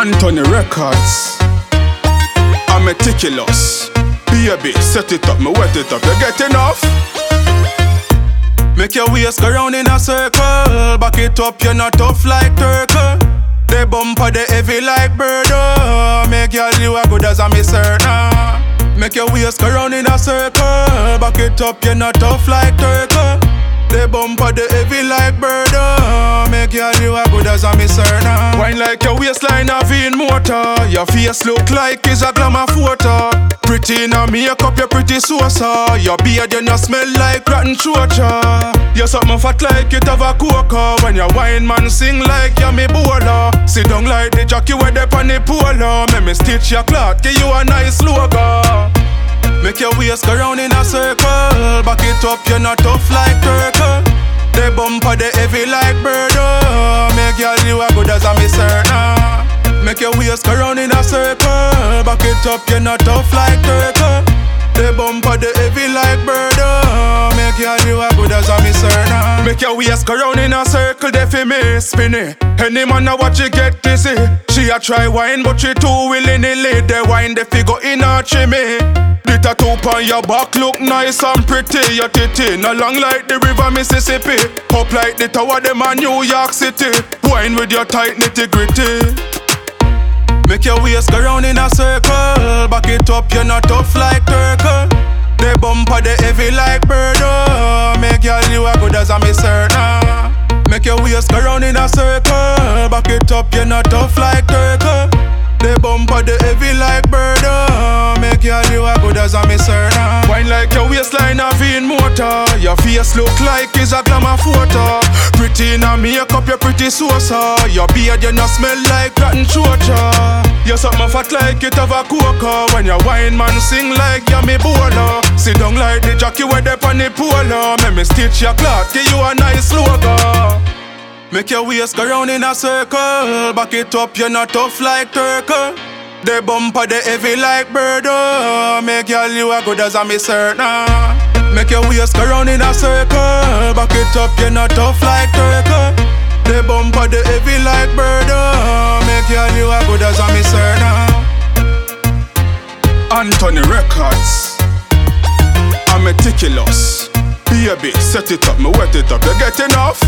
Anthony Records. I'm Metikilus. Baby, set it up, me wet it up. You get enough? Make your waist go round in a circle. Back it up, you're not tough like turtle. The bumper, the heavy like bird. Oh. Make your you as good as a miss nah. Make your waist go round in a circle. Back it up, you're not tough like turtle. The bumper, the heavy like bird. Oh. Make your you as good as a miss nah. Wine like your waistline a V motor. Your face look like it's a glamour photo. Pretty in a makeup, you're pretty sosa. Your beard, you not smell like rotten chocha. You're something fat like you have a coca. When your wine man sing like you're me bowler. Sit down like the jockey with the the polo. Make me stitch your cloth, give you a nice logo. Make your waist go round in a circle. Back it up, you're not tough like turtle. Make your waist go round in a circle. Back it up, you're not tough like turtle. The bumper, the heavy like bird. Oh. Make your you as good as nah. Make your waist go round in a circle, they fi me spin it. Any man a watch you get dizzy. She a try wine, but she too willing to lay the wine. The figure in her chimney. The tattoo on your back look nice and pretty. Your titty no long like the river Mississippi. Up like the tower them a New York City. Wine with your tight nitty gritty. Make your waist go round in a circle. Back it up, you're not tough like turtle. The bumper, the heavy like bird. Oh. Make your you as good as a miss nah. Make your waist go round in a circle. Back it up, you're not tough like turtle. The bumper, the heavy like bird. Oh. Make your you as good as a miss nah. Wine like your waistline a V motor. Your face look like it's a glamour photo. Pretty in a makeup, you're pretty sosa. Your beard, you not smell like rotten chocha. You're something fat like it have a coca. When your wine man sing like me bowler. Sit down like the jockey with the on the polo. Make me stitch your cloth, give you a nice logo. Make your waist go round in a circle. Back it up, you're not tough like turtle. The bumper, the heavy like bird. Oh. Make your you as good as a miss nah. Make your waist go round in a circle. Back it up, you're not tough like turtle. The bumper, the heavy like bird. Oh. Make your you as good as nah. Anthony Records. I'm Metikilus. Baby, set it up, me wet it up. You get enough?